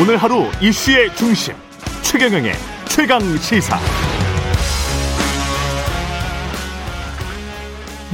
오늘 하루 이슈의 중심 최경영의 최강 시사.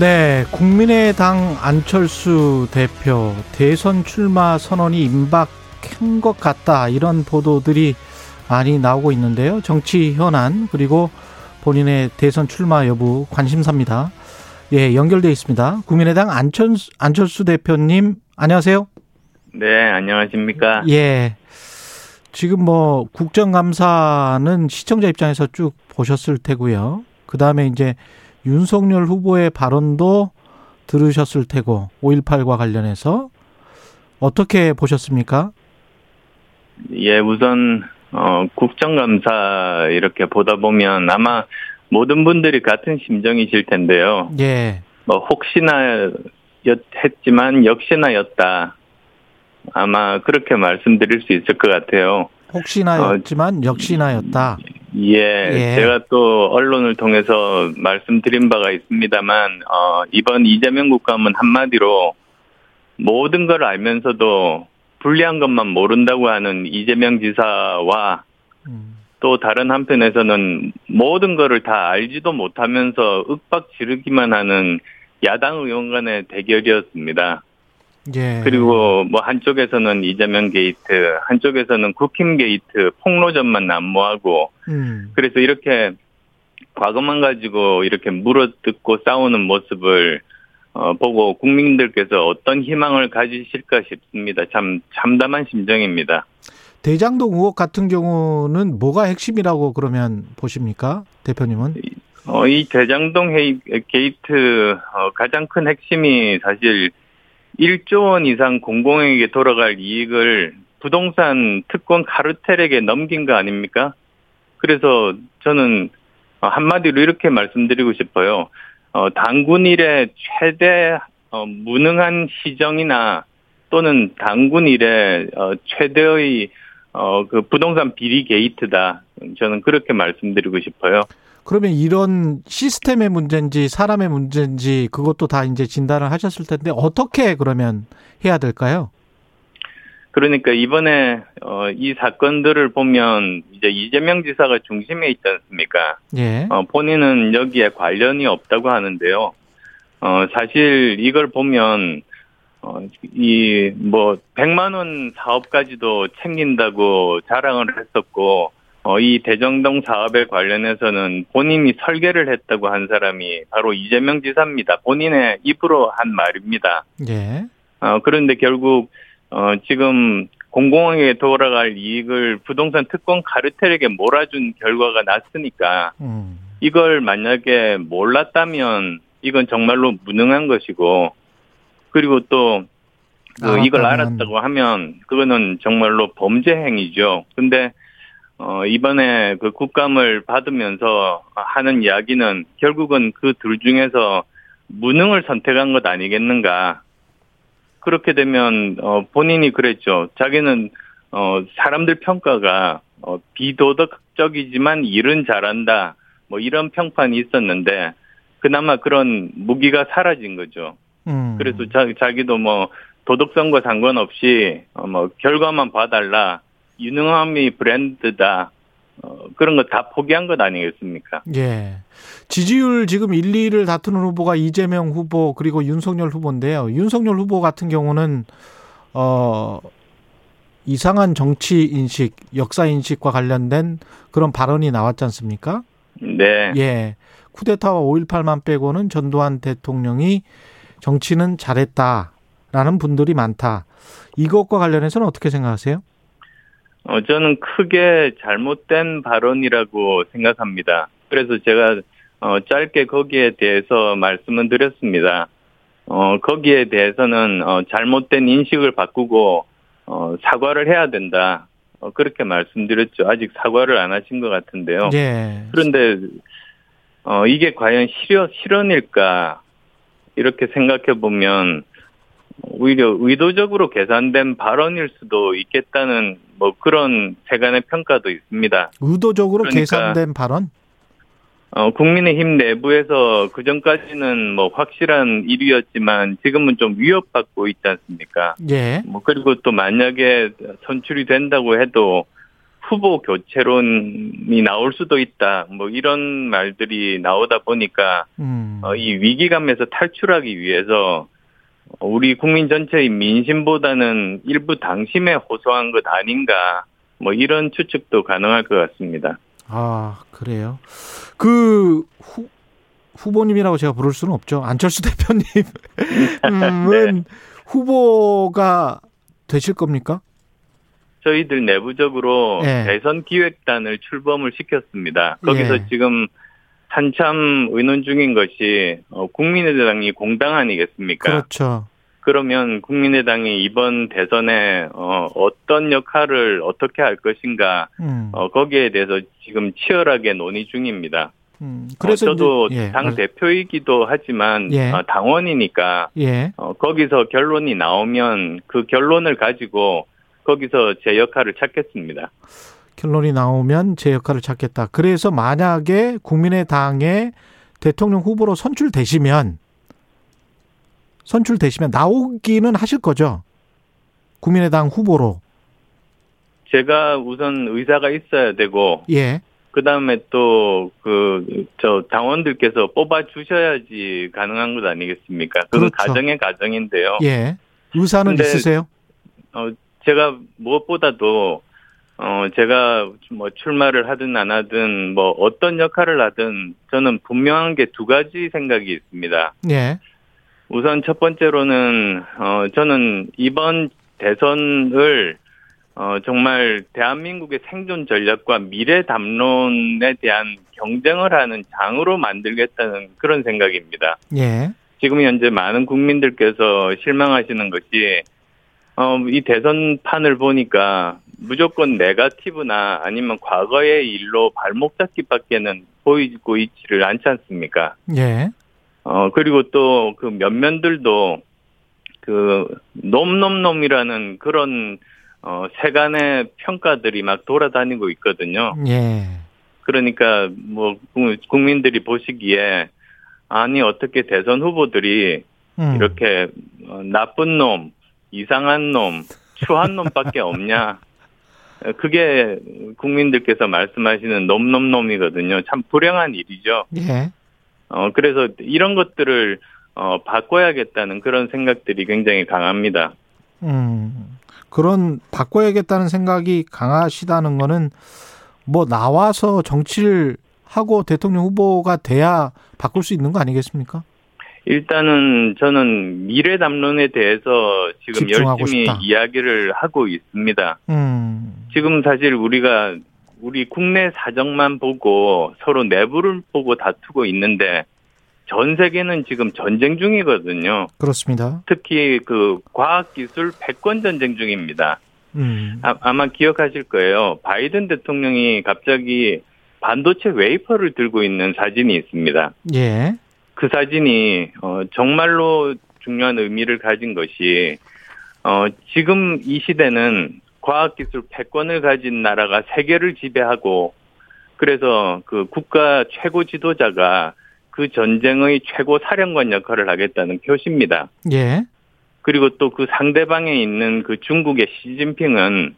네, 국민의당 안철수 대표 대선 출마 선언이 임박한 것 같다 이런 보도들이 많이 나오고 있는데요. 정치 현안 그리고 본인의 대선 출마 여부 관심사입니다. 예, 연결돼 있습니다. 국민의당 안철수, 안철수 대표님 안녕하세요. 네, 안녕하십니까? 예. 지금 뭐 국정감사는 시청자 입장에서 쭉 보셨을 테고요. 그 다음에 이제 윤석열 후보의 발언도 들으셨을 테고 5.18과 관련해서 어떻게 보셨습니까? 예, 우선 어, 국정감사 이렇게 보다 보면 아마 모든 분들이 같은 심정이실 텐데요. 예. 뭐 혹시나 였, 했지만 역시나였다. 아마 그렇게 말씀드릴 수 있을 것 같아요. 혹시나였지만 역시나였다. 예, 예. 제가 또 언론을 통해서 말씀드린 바가 있습니다만 어, 이번 이재명 국감은 한마디로 모든 걸 알면서도 불리한 것만 모른다고 하는 이재명 지사와 음. 또 다른 한편에서는 모든 거를 다 알지도 못하면서 윽박 지르기만 하는 야당 의원 간의 대결이었습니다. 예. 그리고 뭐 한쪽에서는 이재명 게이트, 한쪽에서는 국힘 게이트, 폭로전만 난무하고 음. 그래서 이렇게 과거만 가지고 이렇게 물어뜯고 싸우는 모습을 어, 보고 국민들께서 어떤 희망을 가지실까 싶습니다. 참 참담한 심정입니다. 대장동 의혹 같은 경우는 뭐가 핵심이라고 그러면 보십니까? 대표님은? 어, 이 대장동 헤이, 게이트 어, 가장 큰 핵심이 사실 1조 원 이상 공공에게 돌아갈 이익을 부동산 특권 카르텔에게 넘긴 거 아닙니까? 그래서 저는 어, 한마디로 이렇게 말씀드리고 싶어요. 어, 단군 이래 최대 어, 무능한 시정이나 또는 단군 이래 어, 최대의 어, 그 부동산 비리 게이트다. 저는 그렇게 말씀드리고 싶어요. 그러면 이런 시스템의 문제인지 사람의 문제인지 그것도 다 이제 진단을 하셨을 텐데 어떻게 그러면 해야 될까요? 그러니까 이번에 어, 이 사건들을 보면 이제 이재명 지사가 중심에 있지 않습니까? 예. 어, 본인은 여기에 관련이 없다고 하는데요. 어, 사실 이걸 보면 어, 이뭐 100만 원 사업까지도 챙긴다고 자랑을 했었고 어, 이 대정동 사업에 관련해서는 본인이 설계를 했다고 한 사람이 바로 이재명 지사입니다. 본인의 입으로 한 말입니다. 예. 어, 그런데 결국, 어, 지금 공공에게 돌아갈 이익을 부동산 특권 카르텔에게 몰아준 결과가 났으니까 음. 이걸 만약에 몰랐다면 이건 정말로 무능한 것이고 그리고 또 그 이걸. 알았다고 하면 그거는 정말로 범죄 행위죠. 근데 어 이번에 그 국감을 받으면서 하는 이야기는 결국은 그 둘 중에서 무능을 선택한 것 아니겠는가. 그렇게 되면 어 본인이 그랬죠. 자기는 어 사람들 평가가 어 비도덕적이지만 일은 잘한다. 뭐 이런 평판이 있었는데 그나마 그런 무기가 사라진 거죠. 음. 그래서 자, 자기도 뭐 도덕성과 상관없이 어, 뭐 결과만 봐달라 유능함이 브랜드다 어, 그런 거 다 포기한 것 아니겠습니까? 예. 지지율 지금 1, 2를 다투는 후보가 이재명 후보 그리고 윤석열 후보인데요. 윤석열 후보 같은 경우는 어 이상한 정치 인식, 역사 인식과 관련된 그런 발언이 나왔지 않습니까? 네. 예. 쿠데타와 5.18만 빼고는 전두환 대통령이 정치는 잘했다라는 분들이 많다. 이것과 관련해서는 어떻게 생각하세요? 어, 저는 크게 잘못된 발언이라고 생각합니다. 그래서 제가 어, 짧게 거기에 대해서 말씀을 드렸습니다. 어, 거기에 대해서는 어, 잘못된 인식을 바꾸고 어, 사과를 해야 된다. 어, 그렇게 말씀드렸죠. 아직 사과를 안 하신 것 같은데요. 예. 그런데 어, 이게 과연 실현, 실현일까 이렇게 생각해 보면 오히려 의도적으로 계산된 발언일 수도 있겠다는 뭐 그런 세간의 평가도 있습니다. 의도적으로 그러니까 계산된 발언? 어, 국민의힘 내부에서 그 전까지는 뭐 확실한 일이었지만 지금은 좀 위협받고 있지 않습니까? 예. 뭐 그리고 또 만약에 선출이 된다고 해도 후보 교체론이 나올 수도 있다. 뭐 이런 말들이 나오다 보니까 음. 어, 이 위기감에서 탈출하기 위해서 우리 국민 전체의 민심보다는 일부 당심에 호소한 것 아닌가. 뭐 이런 추측도 가능할 것 같습니다. 아, 그래요. 그 후, 후보님이라고 제가 부를 수는 없죠. 안철수 대표님은 후보가 되실 겁니까? 저희들 내부적으로 예. 대선 기획단을 출범을 시켰습니다. 거기서 예. 지금 한참 의논 중인 것이 어, 국민의당이 공당 아니겠습니까? 그렇죠. 그러면 국민의당이 이번 대선에 어, 어떤 역할을 어떻게 할 것인가 음. 어, 거기에 대해서 지금 치열하게 논의 중입니다. 음. 그래서 저도 이제, 예. 당 대표이기도 하지만 예. 어, 당원이니까 예. 어, 거기서 결론이 나오면 그 결론을 가지고 거기서 제 역할을 찾겠습니다. 결론이 나오면 제 역할을 찾겠다. 그래서 만약에 국민의당의 대통령 후보로 선출되시면 선출되시면 나오기는 하실 거죠. 국민의당 후보로. 제가 우선 의사가 있어야 되고 예. 그 다음에 또 그 저 당원들께서 뽑아 주셔야지 가능한 것 아니겠습니까? 그건 그렇죠. 가정의 가정인데요. 예. 의사는 있으세요? 어 제가 무엇보다도 어 제가 뭐 출마를 하든 안 하든 뭐 어떤 역할을 하든 저는 분명한 게 두 가지 생각이 있습니다. 예. 우선 첫 번째로는 어 저는 이번 대선을 어 정말 대한민국의 생존 전략과 미래 담론에 대한 경쟁을 하는 장으로 만들겠다는 그런 생각입니다. 예. 지금 현재 많은 국민들께서 실망하시는 것이 어, 이 대선판을 보니까 무조건 네가티브나 아니면 과거의 일로 발목 잡기밖에는 보이고 있지를 않지 않습니까? 예. 어, 그리고 또 그 면면들도 그 놈놈놈이라는 그런 어, 세간의 평가들이 막 돌아다니고 있거든요. 예. 그러니까 뭐 국- 국민들이 보시기에 아니 어떻게 대선 후보들이 음. 이렇게 어, 나쁜 놈, 이상한 놈, 추한 놈밖에 없냐? 어, 그게 국민들께서 말씀하시는 놈놈놈이거든요. 참 불행한 일이죠. 예. 어, 그래서 이런 것들을 어, 바꿔야겠다는 그런 생각들이 굉장히 강합니다. 음. 그런 바꿔야겠다는 생각이 강하시다는 거는 뭐 나와서 정치를 하고 대통령 후보가 돼야 바꿀 수 있는 거 아니겠습니까? 일단은 저는 미래 담론에 대해서 지금 열심히 싶다. 이야기를 하고 있습니다. 음. 지금 사실 우리가 우리 국내 사정만 보고 서로 내부를 보고 다투고 있는데 전 세계는 지금 전쟁 중이거든요. 그렇습니다. 특히 그 과학기술 패권 전쟁 중입니다. 음. 아, 마 기억하실 거예요. 바이든 대통령이 갑자기 반도체 웨이퍼를 들고 있는 사진이 있습니다. 예. 그 사진이 어, 정말로 중요한 의미를 가진 것이 어, 지금 이 시대는 과학기술 패권을 가진 나라가 세계를 지배하고 그래서 그 국가 최고 지도자가 그 전쟁의 최고 사령관 역할을 하겠다는 표시입니다. 예. 그리고 또 그 상대방에 있는 그 중국의 시진핑은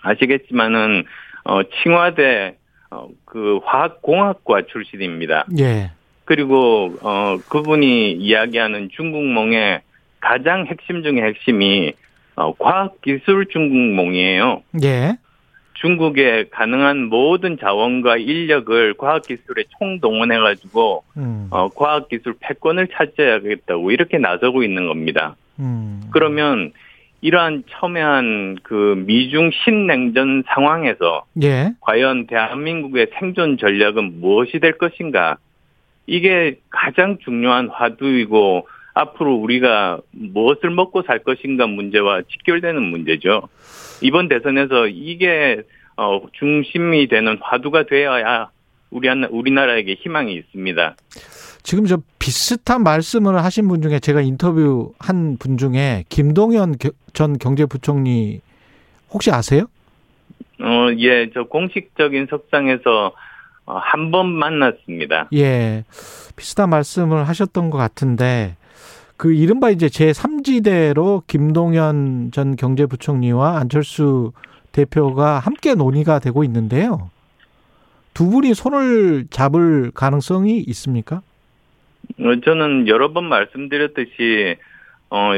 아시겠지만은 어 칭화대 어그 화학공학과 출신입니다. 예. 그리고 어 그분이 이야기하는 중국몽의 가장 핵심 중의 핵심이 어 과학기술 중국몽이에요. 예. 중국의 가능한 모든 자원과 인력을 과학기술에 총동원해가지고 음. 어 과학기술 패권을 차지해야겠다고 이렇게 나서고 있는 겁니다. 음. 그러면 이러한 첨예한 그 미중 신냉전 상황에서 예. 과연 대한민국의 생존 전략은 무엇이 될 것인가? 이게 가장 중요한 화두이고 앞으로 우리가 무엇을 먹고 살 것인가 문제와 직결되는 문제죠. 이번 대선에서 이게 어, 중심이 되는 화두가 되어야 우리 우리나라에게 희망이 있습니다. 지금 저 비슷한 말씀을 하신 분 중에 제가 인터뷰 한 분 중에 김동연 겨- 전 경제부총리 혹시 아세요? 어, 예, 저 공식적인 석상에서 어, 한번 만났습니다. 예. 비슷한 말씀을 하셨던 것 같은데 그 이른바 이제 제3지대로 김동연 전 경제부총리와 안철수 대표가 함께 논의가 되고 있는데요. 두 분이 손을 잡을 가능성이 있습니까? 어, 저는 여러 번 말씀드렸듯이 어,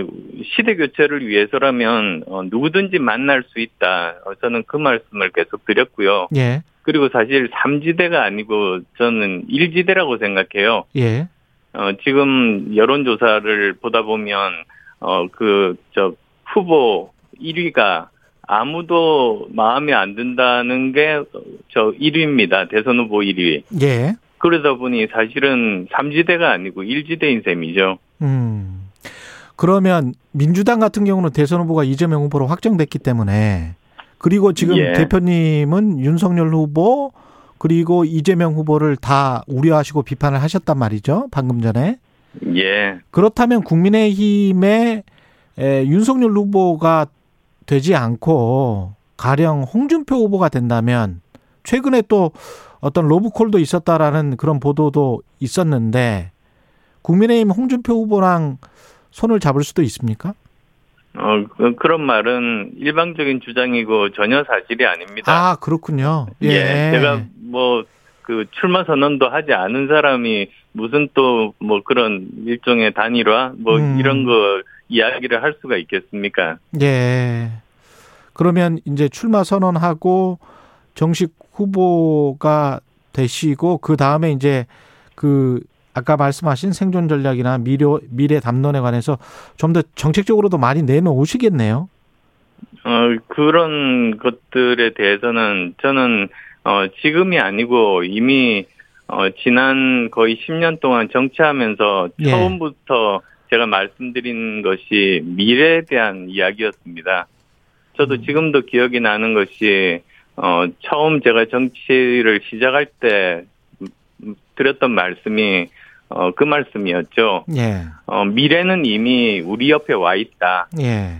시대 교체를 위해서라면 어, 누구든지 만날 수 있다. 어, 저는 그 말씀을 계속 드렸고요. 예. 그리고 사실 3지대가 아니고 저는 1지대라고 생각해요. 예. 어, 지금 여론조사를 보다 보면, 어, 그, 저, 후보 1위가 아무도 마음에 안 든다는 게 저 1위입니다. 대선 후보 1위. 예. 그러다 보니 사실은 3지대가 아니고 1지대인 셈이죠. 음. 그러면 민주당 같은 경우는 대선 후보가 이재명 후보로 확정됐기 때문에 그리고 지금 예. 대표님은 윤석열 후보 그리고 이재명 후보를 다 우려하시고 비판을 하셨단 말이죠. 방금 전에. 예. 그렇다면 국민의힘의 에, 윤석열 후보가 되지 않고 가령 홍준표 후보가 된다면 최근에 또 어떤 로브콜도 있었다라는 그런 보도도 있었는데 국민의힘 홍준표 후보랑 손을 잡을 수도 있습니까? 어, 그- 그런 말은 일방적인 주장이고 전혀 사실이 아닙니다. 아 그렇군요. 예. 제가 뭐 그 출마 선언도 하지 않은 사람이 무슨 또 뭐 그런 일종의 단일화 뭐 음. 이런 거 이야기를 할 수가 있겠습니까? 예. 그러면 이제 출마 선언하고 정식 후보가 되시고 그 다음에 이제 그 아까 말씀하신 생존 전략이나 미래 미래 담론에 관해서 좀 더 정책적으로도 많이 내놓으시겠네요. 어 그런 것들에 대해서는 저는 어 지금이 아니고 이미 어 지난 거의 10년 동안 정치하면서 예. 처음부터 제가 말씀드린 것이 미래에 대한 이야기였습니다. 저도 음. 지금도 기억이 나는 것이 어 처음 제가 정치를 시작할 때 음, 드렸던 말씀이 어 그 말씀이었죠. 예. 어 미래는 이미 우리 옆에 와 있다. 예.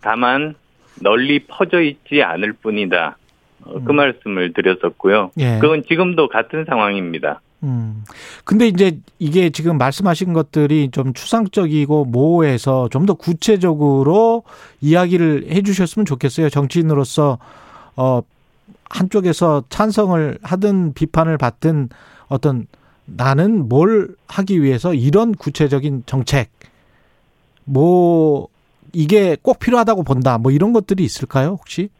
다만 널리 퍼져 있지 않을 뿐이다. 어, 그 음. 말씀을 드렸었고요. 예. 그건 지금도 같은 상황입니다. 음. 근데 이제 이게 지금 말씀하신 것들이 좀 추상적이고 모호해서 좀 더 구체적으로 이야기를 해 주셨으면 좋겠어요. 정치인으로서 어 한쪽에서 찬성을 하든 비판을 받든 어떤 나는 뭘 하기 위해서 이런 구체적인 정책 뭐 이게 꼭 필요하다고 본다. 뭐 이런 것들이 있을까요, 혹시?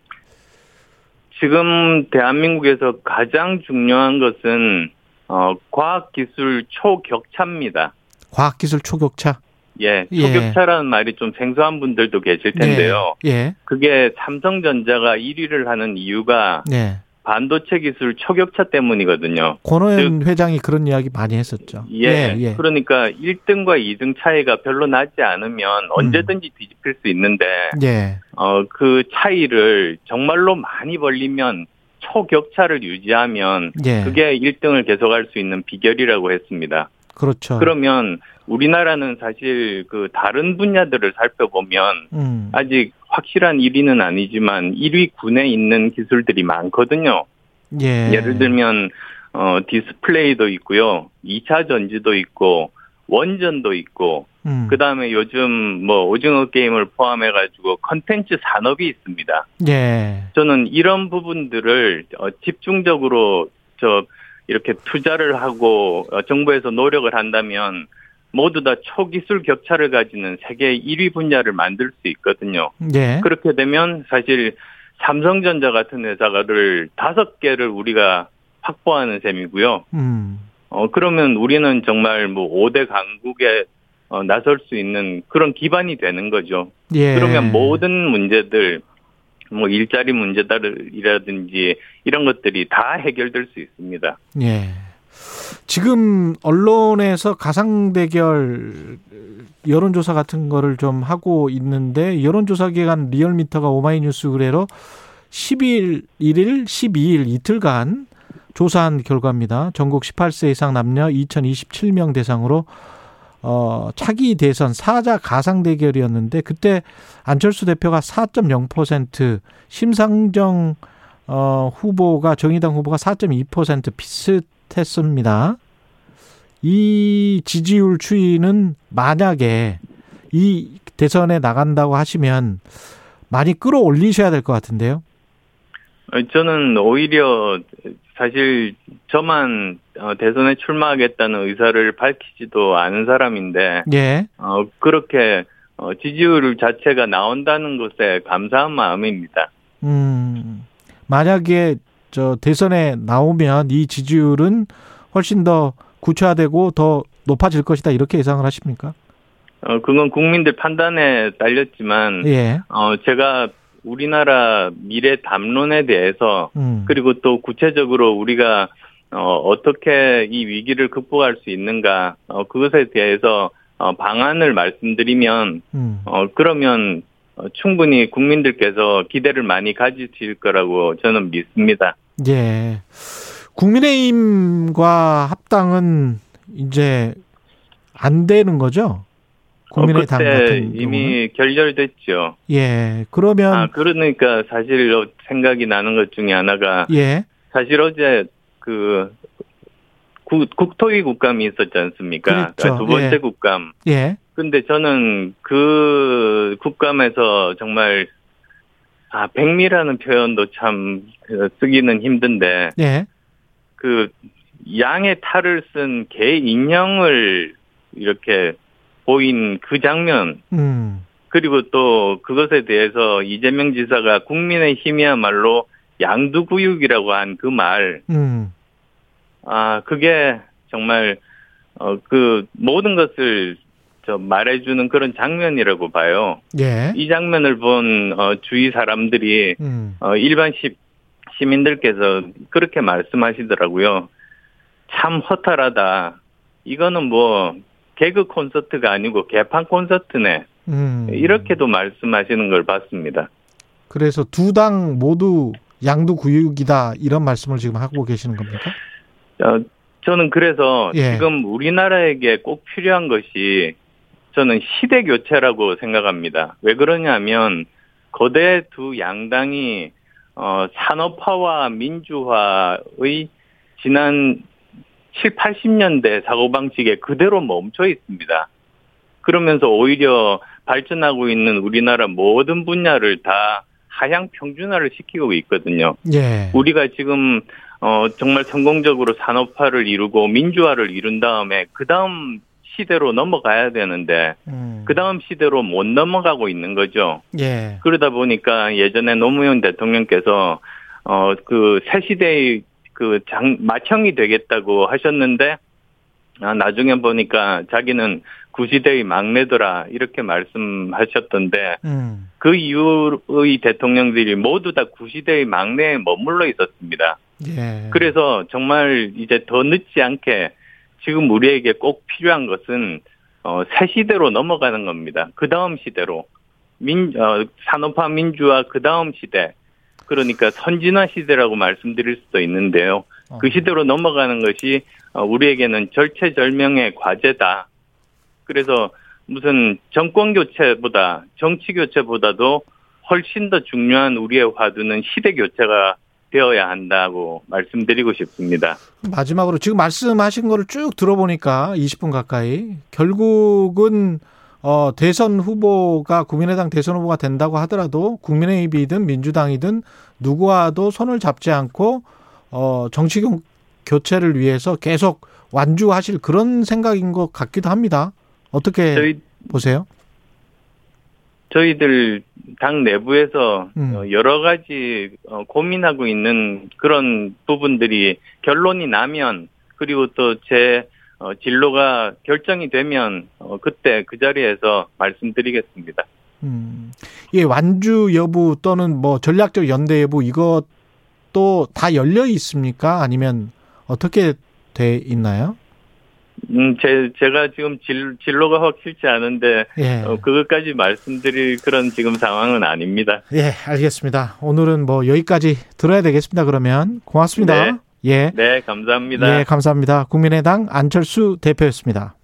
지금 대한민국에서 가장 중요한 것은 어, 과학기술 초격차입니다. 과학기술 초격차. 예, 예. 초격차라는 말이 좀 생소한 분들도 계실 텐데요. 예. 그게 삼성전자가 1위를 하는 이유가 예. 예. 반도체 기술 초격차 때문이거든요. 권호연 회장이 그런 이야기 많이 했었죠. 예, 그러니까 1등과 2등 차이가 별로 나지 않으면 음. 언제든지 뒤집힐 수 있는데 예. 어, 그 차이를 정말로 많이 벌리면 초격차를 유지하면 예. 그게 1등을 계속할 수 있는 비결이라고 했습니다. 그렇죠. 그러면 우리나라는 사실 그 다른 분야들을 살펴보면 음. 아직 확실한 1위는 아니지만 1위 군에 있는 기술들이 많거든요. 예. 예를 들면 어 디스플레이도 있고요. 2차 전지도 있고 원전도 있고 음. 그다음에 요즘 뭐 오징어 게임을 포함해 가지고 컨텐츠 산업이 있습니다. 예. 저는 이런 부분들을 어, 집중적으로 저 이렇게 투자를 하고 어, 정부에서 노력을 한다면 모두 다 초기술 격차를 가지는 세계 1위 분야를 만들 수 있거든요. 예. 그렇게 되면 사실 삼성전자 같은 회사를 다섯 개를 우리가 확보하는 셈이고요. 음. 어 그러면 우리는 정말 뭐 5대 강국에 어, 나설 수 있는 그런 기반이 되는 거죠. 예. 그러면 모든 문제들 뭐 일자리 문제들이라든지 이런 것들이 다 해결될 수 있습니다. 예. 지금 언론에서 가상 대결 여론조사 같은 거를 좀 하고 있는데 여론조사 기관 리얼미터가 오마이뉴스 의뢰로 10일, 1일, 12일 이틀간 조사한 결과입니다. 전국 18세 이상 남녀 2027명 대상으로 어, 차기 대선 사자 가상 대결이었는데 그때 안철수 대표가 4.0%, 심상정 어, 후보가 정의당 후보가 4.2% 비슷 했습니다. 이 지지율 추이는 만약에 이 대선에 나간다고 하시면 많이 끌어올리셔야 될 것 같은데요. 어, 저는 오히려 사실 저만 어, 대선에 출마하겠다는 의사를 밝히지도 않은 사람인데 예. 어, 그렇게 어, 지지율 자체가 나온다는 것에 감사한 마음입니다. 음. 만약에 저 대선에 나오면 이 지지율은 훨씬 더 구체화되고 더 높아질 것이다 이렇게 예상을 하십니까? 어, 그건 국민들 판단에 딸렸지만 예. 어, 제가 우리나라 미래 담론에 대해서 음. 그리고 또 구체적으로 우리가 어, 어떻게 이 위기를 극복할 수 있는가 어, 그것에 대해서 어, 방안을 말씀드리면 음. 어, 그러면 어, 충분히 국민들께서 기대를 많이 가지실 거라고 저는 믿습니다. 예. 국민의힘과 합당은 이제 안 되는 거죠? 국민의당 어, 같은 경우는? 이미 결렬됐죠. 예. 그러면 아 그러니까 사실 생각이 나는 것 중에 하나가 예. 사실 어제 그 국, 국토위 국감이 있었지 않습니까? 그랬죠. 두 번째 예. 국감. 예. 근데 저는 그 국감에서 정말 아 백미라는 표현도 참 그, 쓰기는 힘든데 예. 그 양의 탈을 쓴 개 인형을 이렇게 보인 그 장면 음. 그리고 또 그것에 대해서 이재명 지사가 국민의 힘이야말로 양두구육이라고 한 그 말, 음. 아, 그게 정말, 어, 그 모든 것을 저 말해주는 그런 장면이라고 봐요. 예. 이 장면을 본, 어, 주위 사람들이, 음. 어, 일반 시, 시민들께서 그렇게 말씀하시더라고요. 참 허탈하다. 이거는 뭐, 개그 콘서트가 아니고 개판 콘서트네. 음. 이렇게도 말씀하시는 걸 봤습니다. 그래서 두 당 모두 양두구육이다 이런 말씀을 지금 하고 계시는 겁니까? 어, 저는 그래서 예. 지금 우리나라에게 꼭 필요한 것이 저는 시대 교체라고 생각합니다. 왜 그러냐면 거대 두 양당이 어, 산업화와 민주화의 지난 7, 80년대 사고방식에 그대로 멈춰 있습니다. 그러면서 오히려 발전하고 있는 우리나라 모든 분야를 다 하향 평준화를 시키고 있거든요. 예. 우리가 지금 어 정말 성공적으로 산업화를 이루고 민주화를 이룬 다음에 그 다음 시대로 넘어가야 되는데 음. 그 다음 시대로 못 넘어가고 있는 거죠. 예. 그러다 보니까 예전에 노무현 대통령께서 어 그 새 시대의 그 장 마청이 되겠다고 하셨는데 아, 나중에 보니까 자기는 구시대의 막내더라 이렇게 말씀하셨던데 음. 그 이후의 대통령들이 모두 다 구시대의 막내에 머물러 있었습니다. 예. 그래서 정말 이제 더 늦지 않게 지금 우리에게 꼭 필요한 것은 어, 새 시대로 넘어가는 겁니다. 그 다음 시대로 민 어, 산업화 민주화 그 다음 시대 그러니까 선진화 시대라고 말씀드릴 수도 있는데요. 어. 그 시대로 넘어가는 것이 어, 우리에게는 절체절명의 과제다. 그래서 무슨 정권 교체보다 정치 교체보다도 훨씬 더 중요한 우리의 화두는 시대 교체가 되어야 한다고 말씀드리고 싶습니다. 마지막으로 지금 말씀하신 거를 쭉 들어보니까 20분 가까이 결국은 어 대선 후보가 국민의당 대선 후보가 된다고 하더라도 국민의힘이든 민주당이든 누구와도 손을 잡지 않고 어 정치 교- 교체를 위해서 계속 완주하실 그런 생각인 것 같기도 합니다. 어떻게 저희 보세요? 저희들 당 내부에서 음. 어, 여러 가지 어, 고민하고 있는 그런 부분들이 결론이 나면 그리고 또제 진로가 결정이 되면 어, 그때 그 자리에서 말씀드리겠습니다. 음. 예, 완주 여부 또는 뭐 전략적 연대 여부 이것도 다 열려 있습니까? 아니면 어떻게 돼 있나요? 음, 제, 제가 지금 진, 진로가 확실치 않은데, 예. 어, 그것까지 말씀드릴 그런 지금 상황은 아닙니다. 예, 알겠습니다. 오늘은 뭐 여기까지 들어야 되겠습니다. 그러면 고맙습니다. 네. 예. 네, 감사합니다. 예, 감사합니다. 국민의당 안철수 대표였습니다.